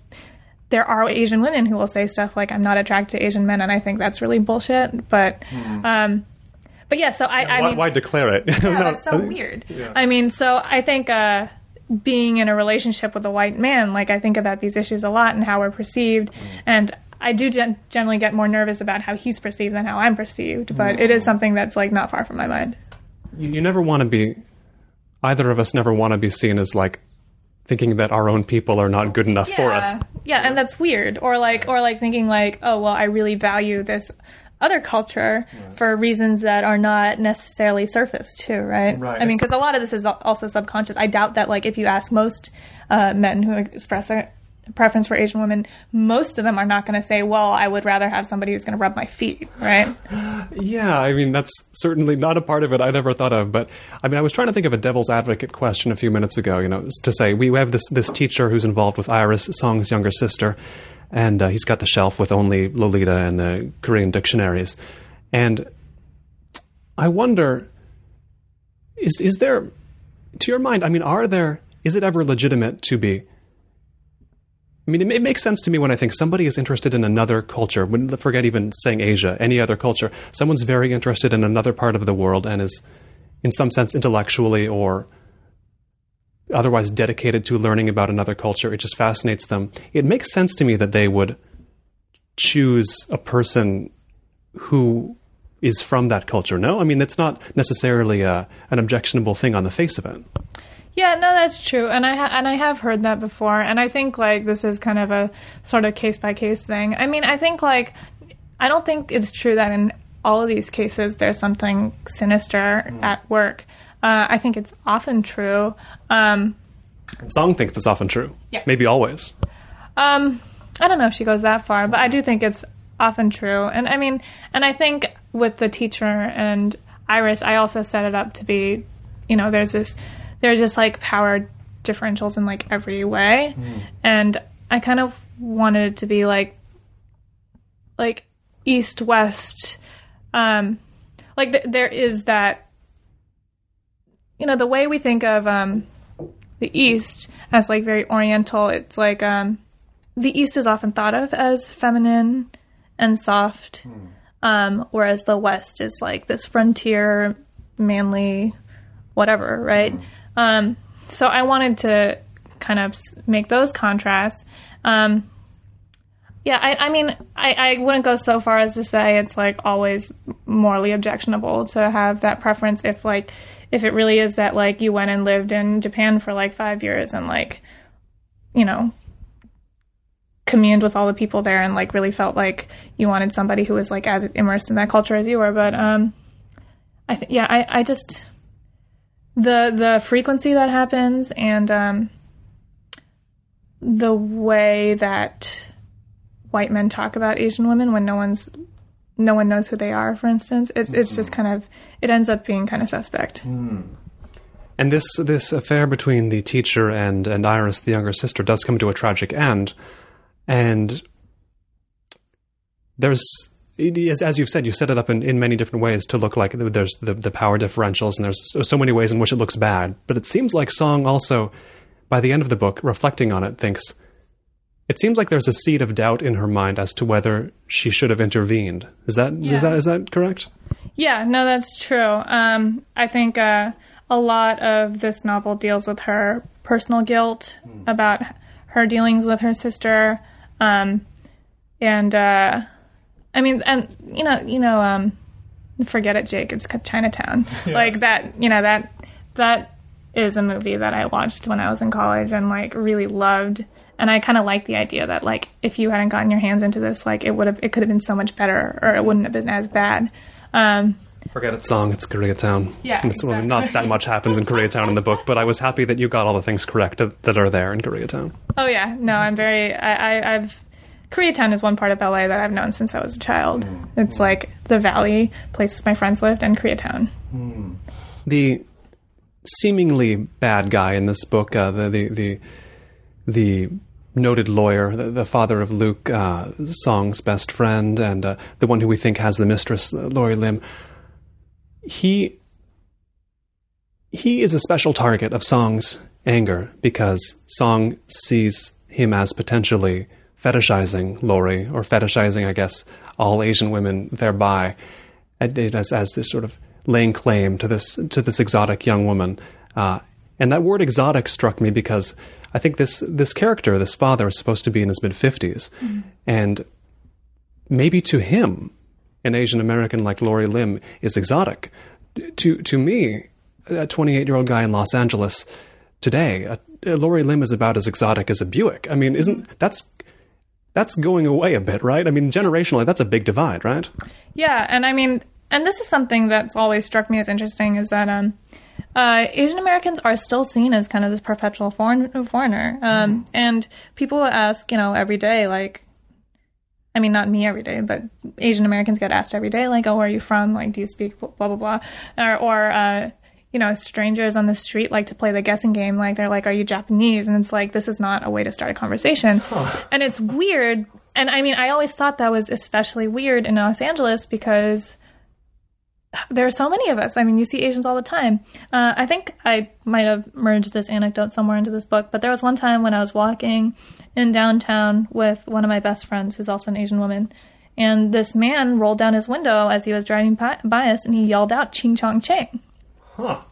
there are Asian women who will say stuff like, "I'm not attracted to Asian men," and I think that's really bullshit. But, um, but yeah, so I, I why, mean, why declare it? [laughs] yeah, No, that's so I think- weird. I mean, so I think uh, being in a relationship with a white man, like I think about these issues a lot and how we're perceived, and I do gen- generally get more nervous about how he's perceived than how I'm perceived. But it is something that's like not far from my mind. You, you never want to be. Either of us never want to be seen as like thinking that our own people are not good enough for us. Yeah, and that's weird. Or like, or like thinking like, oh well, I really value this other culture for reasons that are not necessarily surface too, right? Right. I mean, because a lot of this is also subconscious. I doubt that like if you ask most uh, men who express a preference for Asian women, most of them are not going to say, well, I would rather have somebody who's going to rub my feet, right? Yeah, I mean that's certainly not a part of it I never thought of. But I mean, I was trying to think of a devil's advocate question a few minutes ago. You know, to say we have this this teacher who's involved with Iris Song's younger sister, and uh, he's got the shelf with only Lolita and the Korean dictionaries, and I wonder, is is there, to your mind? I mean, are there? Is it ever legitimate to be? I mean, it, it makes sense to me when I think somebody is interested in another culture. When, forget even saying Asia, any other culture. Someone's very interested in another part of the world and is, in some sense, intellectually or otherwise dedicated to learning about another culture. It just fascinates them. It makes sense to me that they would choose a person who is from that culture. No, I mean it's not necessarily a, an objectionable thing on the face of it. Yeah, no, that's true, and I ha- and I have heard that before, and I think like this is kind of a sort of case by case thing. I mean, I think like I don't think it's true that in all of these cases there's something sinister at work. Uh, I think it's often true. Um, Song thinks that's often true. Yeah. Maybe always. um, I don't know if she goes that far, but I do think it's often true. And I mean, and I think with the teacher and Iris, I also set it up to be, you know, there's this, there's just like power differentials in like every way. And I kind of wanted it to be like, like east west, um, like th- there is that, you know, the way we think of, um, the East as like very oriental. It's like um, the East is often thought of as feminine and soft, um, whereas the West is like this frontier, manly, whatever, right? Um, so I wanted to kind of make those contrasts. Um, yeah, I, I mean, I, I wouldn't go so far as to say it's like always morally objectionable to have that preference if like if it really is that like you went and lived in Japan for like five years and like you know communed with all the people there and like really felt like you wanted somebody who was like as immersed in that culture as you were. But um, I think yeah, I I just the the frequency that happens and um, the way that white men talk about Asian women when no one's no one knows who they are, for instance, it's it's just kind of it ends up being kind of suspect. And this this affair between the teacher and and Iris, the younger sister, does come to a tragic end. And there's as, as you've said, you set it up in, in many different ways to look like there's the, the power differentials, and there's so, so many ways in which it looks bad. But it seems like Song also, by the end of the book, reflecting on it, thinks it seems like there's a seed of doubt in her mind as to whether she should have intervened. Is that Yeah. is that is that correct? Yeah, no, that's true. Um, I think uh, a lot of this novel deals with her personal guilt about her dealings with her sister, um, and uh, I mean, and you know, you know, um, forget it, Jake. It's Chinatown, [laughs] like that. You know that that is a movie that I watched when I was in college and like really loved. And I kind of like the idea that like if you hadn't gotten your hands into this, like it would have, it could have been so much better, or it wouldn't have been as bad. Um, Forget it, Song. It's Koreatown. Yeah, And it's, well, not that much happens in Koreatown in the book, but I was happy that you got all the things correct that, that are there in Koreatown. Oh yeah, no, I'm very. I, I, I've Koreatown is one part of LA that I've known since I was a child. It's like the Valley, places my friends lived, and Koreatown. the seemingly bad guy in this book, uh, the, the the the noted lawyer, the, the father of Luke, uh, Song's best friend, and uh, the one who we think has the mistress, Lori Lim. He he is a special target of Song's anger because Song sees him as potentially fetishizing Lori or fetishizing, I guess, all Asian women thereby, as as this sort of laying claim to this to this exotic young woman. Uh, and that word exotic struck me because I think this this character, this father, is supposed to be in his mid 50s and maybe to him, an Asian American like Lori Lim is exotic. To to me, a 28 year old guy in Los Angeles today, uh, Lori Lim is about as exotic as a Buick. I mean, isn't that's that's going away a bit, right? I mean, generationally, that's a big divide, right? Yeah, and I mean, and this is something that's always struck me as interesting is that um, uh, Asian Americans are still seen as kind of this perpetual foreign, foreigner, um, and people ask, you know, every day, like. I mean, not me every day, but Asian Americans get asked every day, like, "Oh, where are you from? Like, do you speak blah blah blah?" Or, or uh, you know, strangers on the street like to play the guessing game. Like, they're like, "Are you Japanese?" And it's like, this is not a way to start a conversation. And it's weird. And I mean, I always thought that was especially weird in Los Angeles because there are so many of us. I mean, you see Asians all the time. Uh, I think I might have merged this anecdote somewhere into this book, but there was one time when I was walking in downtown with one of my best friends, who's also an Asian woman, and this man rolled down his window as he was driving by, by us, and he yelled out "Ching Chong Ching," Huh.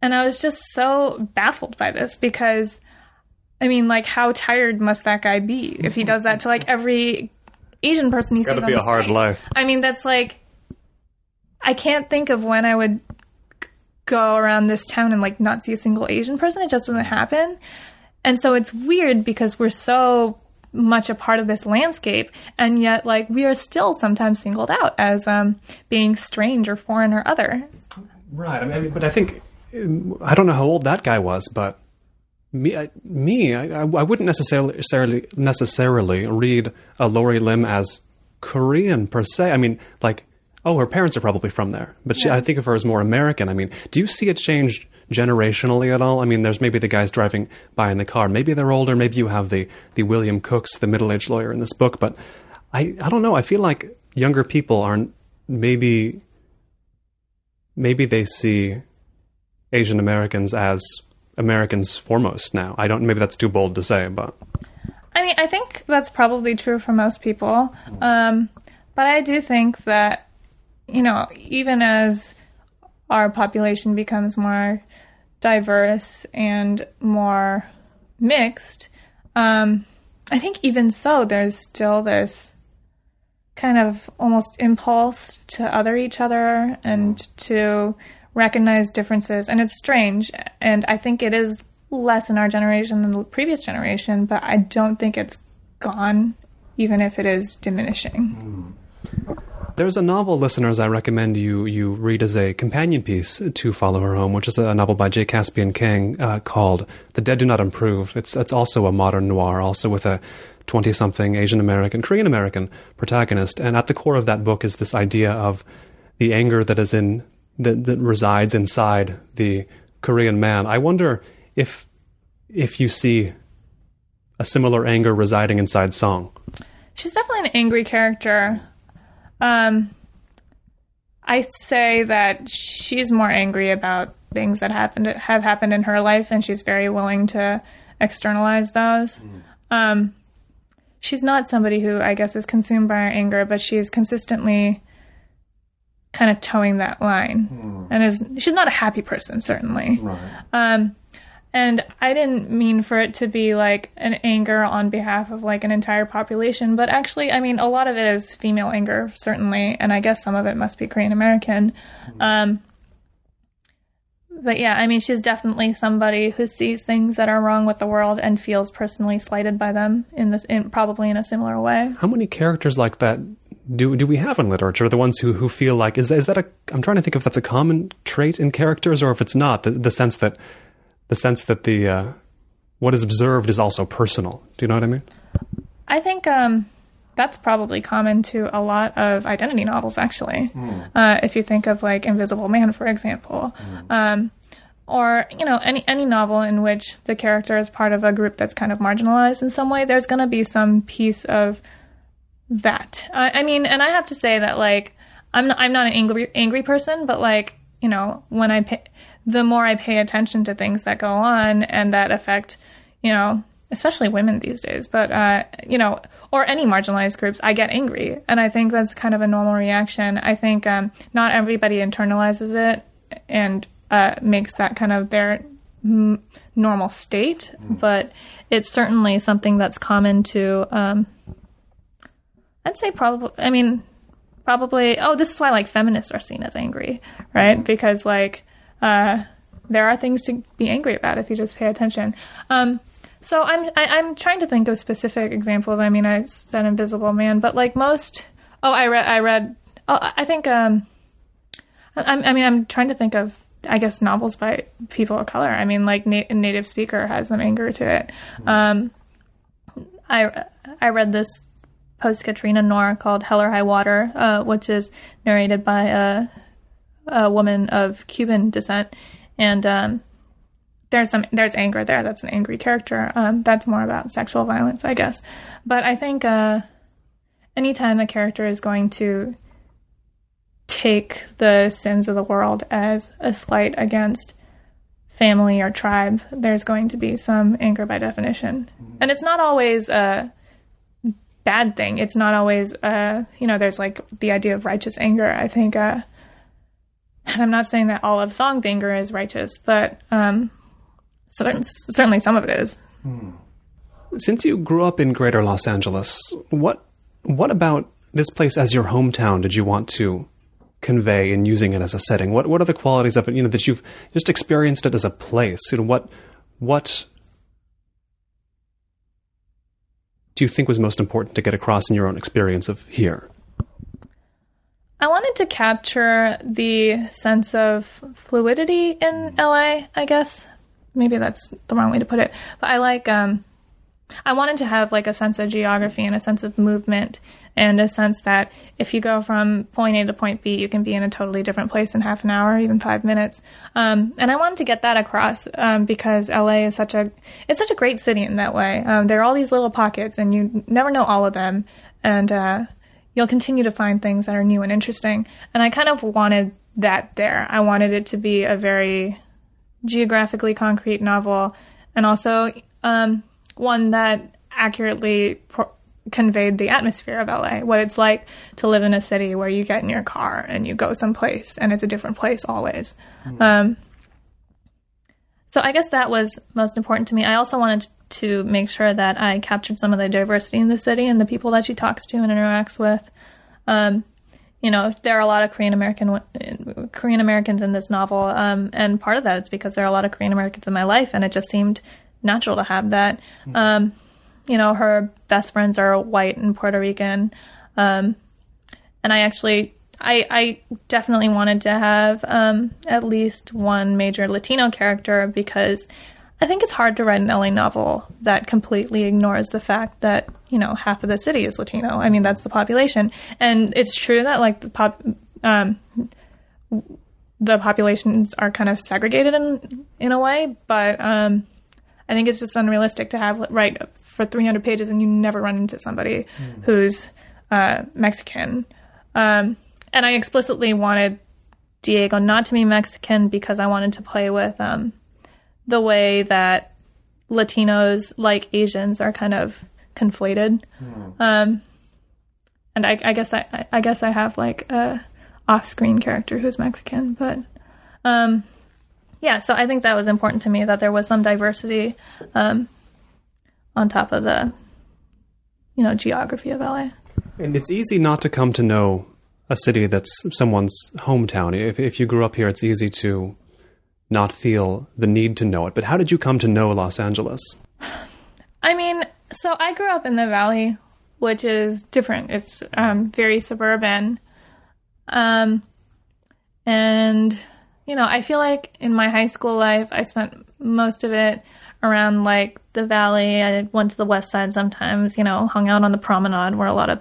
and I was just so baffled by this because, I mean, like, how tired must that guy be if he does that to like every Asian person he sees Gotta be the a hard life. I mean, that's like, I can't think of when I would go around this town and like not see a single Asian person. It just doesn't happen. And so it's weird because we're so much a part of this landscape and yet like we are still sometimes singled out as um being strange or foreign or other Right. I mean, but I think um, I don't know how old that guy was, but me, I, me, I, I wouldn't necessarily necessarily necessarily read a Lori Lim as Korean per se. I mean, like, oh, her parents are probably from there, but she, I think of her as more American. I mean, do you see it change generationally at all? I mean, there's maybe the guys driving by in the car. Maybe they're older. Maybe you have the the William Cooks, the middle aged lawyer in this book. But I, I don't know. I feel like younger people aren't maybe maybe they see Asian Americans as Americans foremost now. I don't. Maybe that's too bold to say, but I mean, I think that's probably true for most people. Um, but I do think that, you know, even as our population becomes more diverse and more mixed, um, I think even so, there's still this kind of almost impulse to other each other and to recognize differences. And it's strange. And I think it is less in our generation than the previous generation, but I don't think it's gone, even if it is diminishing. There's a novel, listeners, I recommend you you read as a companion piece to Follow Her Home, which is a novel by J. Caspian Kang uh, called "The Dead Do Not Improve." It's it's also a modern noir, also with a 20 something Asian American, Korean American protagonist. And at the core of that book is this idea of the anger that is in, that, that resides inside the Korean man. I wonder if, if you see a similar anger residing inside Song. She's definitely an angry character. Um, I say that she's more angry about things that happened have happened in her life, and she's very willing to externalize those. Mm. Um, she's not somebody who I guess is consumed by her anger, but she is consistently kind of toeing that line, mm. and is she's not a happy person certainly. Right. Um, and I didn't mean for it to be like an anger on behalf of like an entire population, but actually, I mean, a lot of it is female anger, certainly, and I guess some of it must be Korean American. Mm. Um, but yeah, I mean, she's definitely somebody who sees things that are wrong with the world and feels personally slighted by them in this, in, probably in a similar way. How many characters like that do do we have in literature? The ones who who feel like is that is that a? I'm trying to think if that's a common trait in characters or if it's not. The, the sense that the sense that the uh, what is observed is also personal. Do you know what I mean? I think um, that's probably common to a lot of identity novels, actually. Mm. Uh, if you think of like Invisible Man, for example, mm. um, or you know any any novel in which the character is part of a group that's kind of marginalized in some way, there's going to be some piece of that. Uh, I mean, and I have to say that like I'm not, I'm not an angry angry person, but like you know when I pay, the more I pay attention to things that go on and that affect you know especially women these days, but uh, you know, or any marginalized groups, I get angry, and I think that's kind of a normal reaction. I think um, not everybody internalizes it and uh, makes that kind of their m- normal state, mm. but it's certainly something that's common to. Um, I'd say probably. I mean, probably. Oh, this is why like feminists are seen as angry, right? Mm. Because like. Uh, there are things to be angry about if you just pay attention. Um, so I'm I, am i am trying to think of specific examples. I mean, I said Invisible Man, but like most. Oh, I read. I read. Oh, I think. Um, I, I mean, I'm trying to think of. I guess novels by people of color. I mean, like na- native speaker has some anger to it. Um, I I read this post Katrina noir called Hell or High Water, uh, which is narrated by a a woman of Cuban descent, and um, there's some there's anger there. That's an angry character. Um, that's more about sexual violence, I guess. But I think uh, anytime a character is going to take the sins of the world as a slight against family or tribe, there's going to be some anger by definition, and it's not always a bad thing. It's not always uh, you know there's like the idea of righteous anger. I think. Uh, and I'm not saying that all of Song's anger is righteous, but um, certainly some of it is. Hmm. Since you grew up in Greater Los Angeles, what what about this place as your hometown did you want to convey in using it as a setting? What what are the qualities of it? You know that you've just experienced it as a place. You know what what do you think was most important to get across in your own experience of here? I wanted to capture the sense of fluidity in LA, I guess maybe that's the wrong way to put it. But I like um I wanted to have like a sense of geography and a sense of movement and a sense that if you go from point A to point B, you can be in a totally different place in half an hour, even five minutes. Um, and I wanted to get that across um, because LA is such a it's such a great city in that way. Um, there are all these little pockets, and you never know all of them, and uh, you'll continue to find things that are new and interesting. And I kind of wanted that there. I wanted it to be a very geographically concrete novel, and also um, one that accurately pro- conveyed the atmosphere of LA, what it's like to live in a city where you get in your car and you go someplace and it's a different place always. Mm. Um, so I guess that was most important to me. I also wanted to make sure that I captured some of the diversity in the city and the people that she talks to and interacts with. Um, you know, there are a lot of Korean American Korean Americans in this novel, um, and part of that is because there are a lot of Korean Americans in my life, and it just seemed natural to have that. Mm-hmm. Um, you know, her best friends are white and Puerto Rican. Um, and I actually, I, I definitely wanted to have um, at least one major Latino character because I think it's hard to write an LA novel that completely ignores the fact that you know half of the city is Latino. I mean, that's the population, and it's true that like the pop, um, the populations are kind of segregated in in a way, but um, I think it's just unrealistic to have write for 300 pages and you never run into somebody mm. who's uh, Mexican. Um, and I explicitly wanted Diego not to be Mexican because I wanted to play with um, the way that Latinos, like Asians, are kind of conflated. Mm. Um, and I, I, guess I, I guess I have like a off-screen character who's Mexican, but um, yeah. So I think that was important to me that there was some diversity um, on top of the you know geography of LA. And it's easy not to come to know a city that's someone's hometown. If if you grew up here, it's easy to not feel the need to know it. But how did you come to know Los Angeles? [sighs] I mean, so I grew up in the Valley, which is different. It's um, very suburban. Um, and, you know, I feel like in my high school life, I spent most of it around like the Valley. I went to the West Side sometimes, you know, hung out on the promenade where a lot of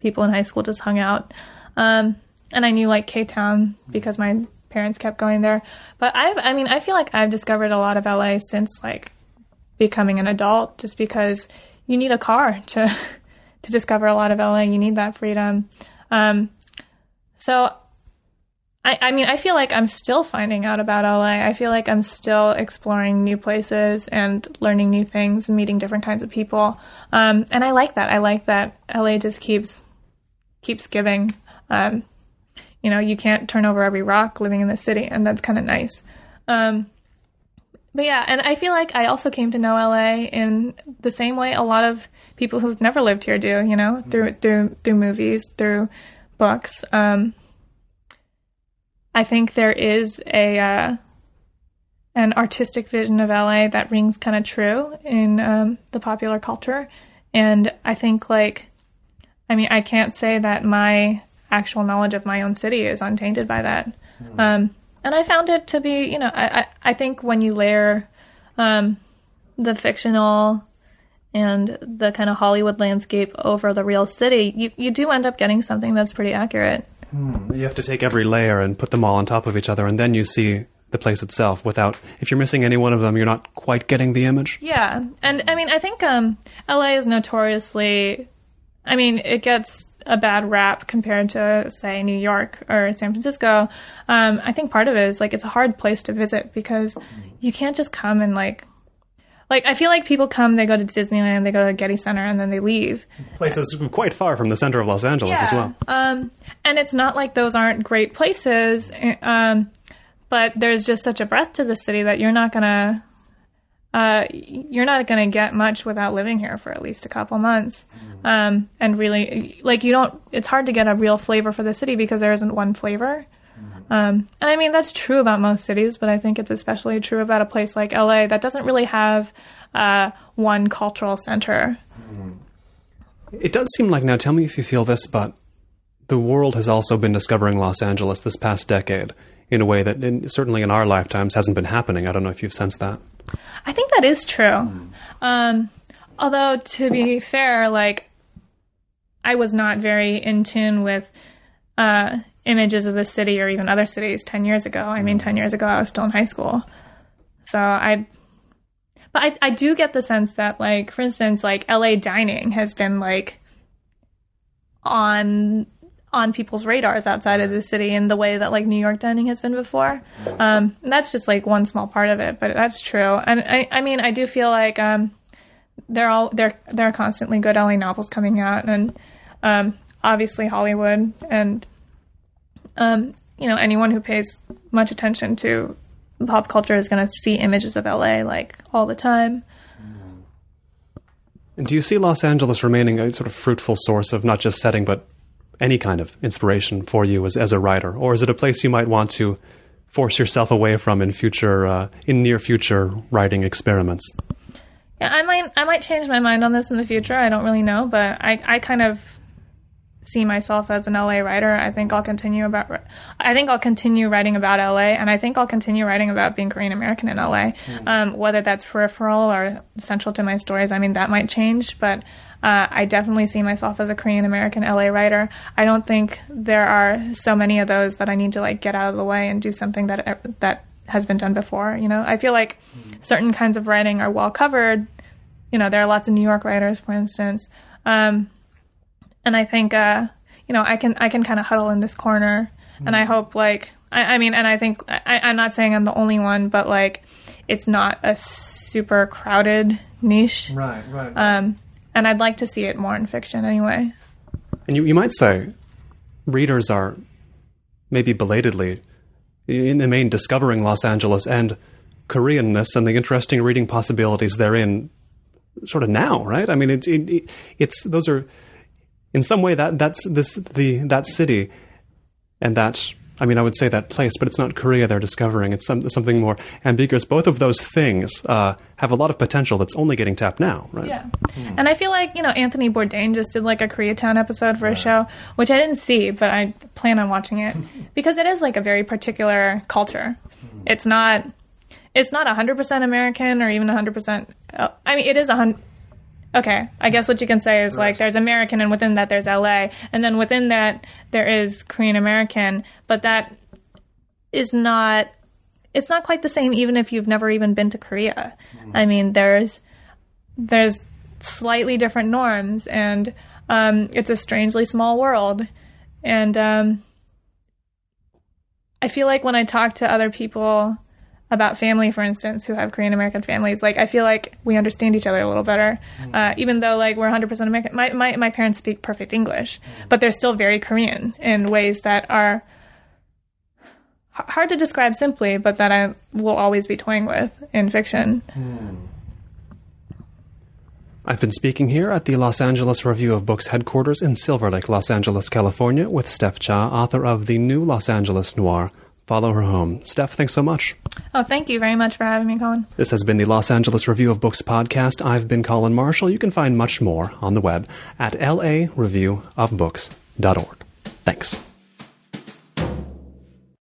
people in high school just hung out. Um, and I knew like K Town because my parents kept going there. But I've, I mean, I feel like I've discovered a lot of LA since like becoming an adult, just because you need a car to [laughs] to discover a lot of LA. You need that freedom. Um, so, I, I mean, I feel like I'm still finding out about LA. I feel like I'm still exploring new places and learning new things and meeting different kinds of people. Um, and I like that. I like that LA just keeps keeps giving. Um, you know, you can't turn over every rock living in the city, and that's kind of nice. Um, but yeah, and I feel like I also came to know LA in the same way a lot of people who've never lived here do. You know, through mm-hmm. through through movies, through books. Um, I think there is a uh, an artistic vision of LA that rings kind of true in um, the popular culture, and I think like, I mean, I can't say that my actual knowledge of my own city is untainted by that. Mm. Um, and I found it to be, you know, I, I, I think when you layer um, the fictional and the kind of Hollywood landscape over the real city, you, you do end up getting something that's pretty accurate. Hmm. You have to take every layer and put them all on top of each other, and then you see the place itself without if you're missing any one of them you're not quite getting the image yeah and i mean i think um, la is notoriously i mean it gets a bad rap compared to say New York or San Francisco. Um, I think part of it is like it's a hard place to visit because you can't just come and like like I feel like people come, they go to Disneyland, they go to Getty Center, and then they leave. Places quite far from the center of Los Angeles yeah. as well. Um, and it's not like those aren't great places, eh, um, but there's just such a breadth to the city that you're not gonna uh, you're not going to get much without living here for at least a couple months. Um, and really, like, you don't, it's hard to get a real flavor for the city because there isn't one flavor. Um, and I mean, that's true about most cities, but I think it's especially true about a place like LA that doesn't really have uh, one cultural center. It does seem like now, tell me if you feel this, but the world has also been discovering Los Angeles this past decade in a way that in, certainly in our lifetimes hasn't been happening. I don't know if you've sensed that. I think that is true. Mm. Um, although to be fair, like I was not very in tune with uh, images of the city or even other cities ten years ago. I mean, ten years ago I was still in high school, so I. But I, I do get the sense that, like, for instance, like LA dining has been like on on people's radars outside of the city in the way that like New York dining has been before. Um, that's just like one small part of it, but that's true. And I, I mean, I do feel like um, there all there there are constantly good LA novels coming out, and um, obviously Hollywood, and um, you know anyone who pays much attention to pop culture is going to see images of LA like all the time. And do you see Los Angeles remaining a sort of fruitful source of not just setting but any kind of inspiration for you as, as a writer? Or is it a place you might want to force yourself away from in future, uh, in near future writing experiments? Yeah, I might I might change my mind on this in the future. I don't really know, but I I kind of see myself as an LA writer. I think I'll continue about I think I'll continue writing about LA and I think I'll continue writing about being Korean American in LA. Mm. Um, whether that's peripheral or central to my stories, I mean that might change, but uh, I definitely see myself as a Korean American LA writer. I don't think there are so many of those that I need to like get out of the way and do something that that has been done before. You know, I feel like certain kinds of writing are well covered. You know, there are lots of New York writers, for instance, um, and I think uh, you know I can I can kind of huddle in this corner, mm-hmm. and I hope like I, I mean, and I think I, I'm not saying I'm the only one, but like it's not a super crowded niche, right? Right. Um, and I'd like to see it more in fiction anyway. And you, you might say readers are maybe belatedly in the main discovering Los Angeles and Koreanness and the interesting reading possibilities therein sort of now, right? I mean, it's it, it's those are in some way that that's this the that city and that I mean, I would say that place, but it's not Korea they're discovering. It's some, something more ambiguous. Both of those things uh, have a lot of potential that's only getting tapped now, right? Yeah. Hmm. And I feel like, you know, Anthony Bourdain just did like a Koreatown episode for right. a show, which I didn't see, but I plan on watching it [laughs] because it is like a very particular culture. Hmm. It's not. It's not 100% American or even 100%. Uh, I mean, it is a 100 okay, I guess what you can say is right. like there's American and within that there's LA. And then within that there is Korean American, but that is not it's not quite the same even if you've never even been to Korea. Mm. I mean, there's there's slightly different norms and um, it's a strangely small world. And um, I feel like when I talk to other people about family, for instance, who have Korean American families, like I feel like we understand each other a little better, mm. uh, even though like we're 100% American. My, my my parents speak perfect English, mm. but they're still very Korean in ways that are h- hard to describe simply, but that I will always be toying with in fiction. Mm. I've been speaking here at the Los Angeles Review of Books headquarters in Silver Lake, Los Angeles, California, with Steph Cha, author of the new Los Angeles Noir follow her home. Steph, thanks so much. Oh, thank you very much for having me, Colin. This has been the Los Angeles Review of Books podcast. I've been Colin Marshall. You can find much more on the web at lareviewofbooks.org. Thanks.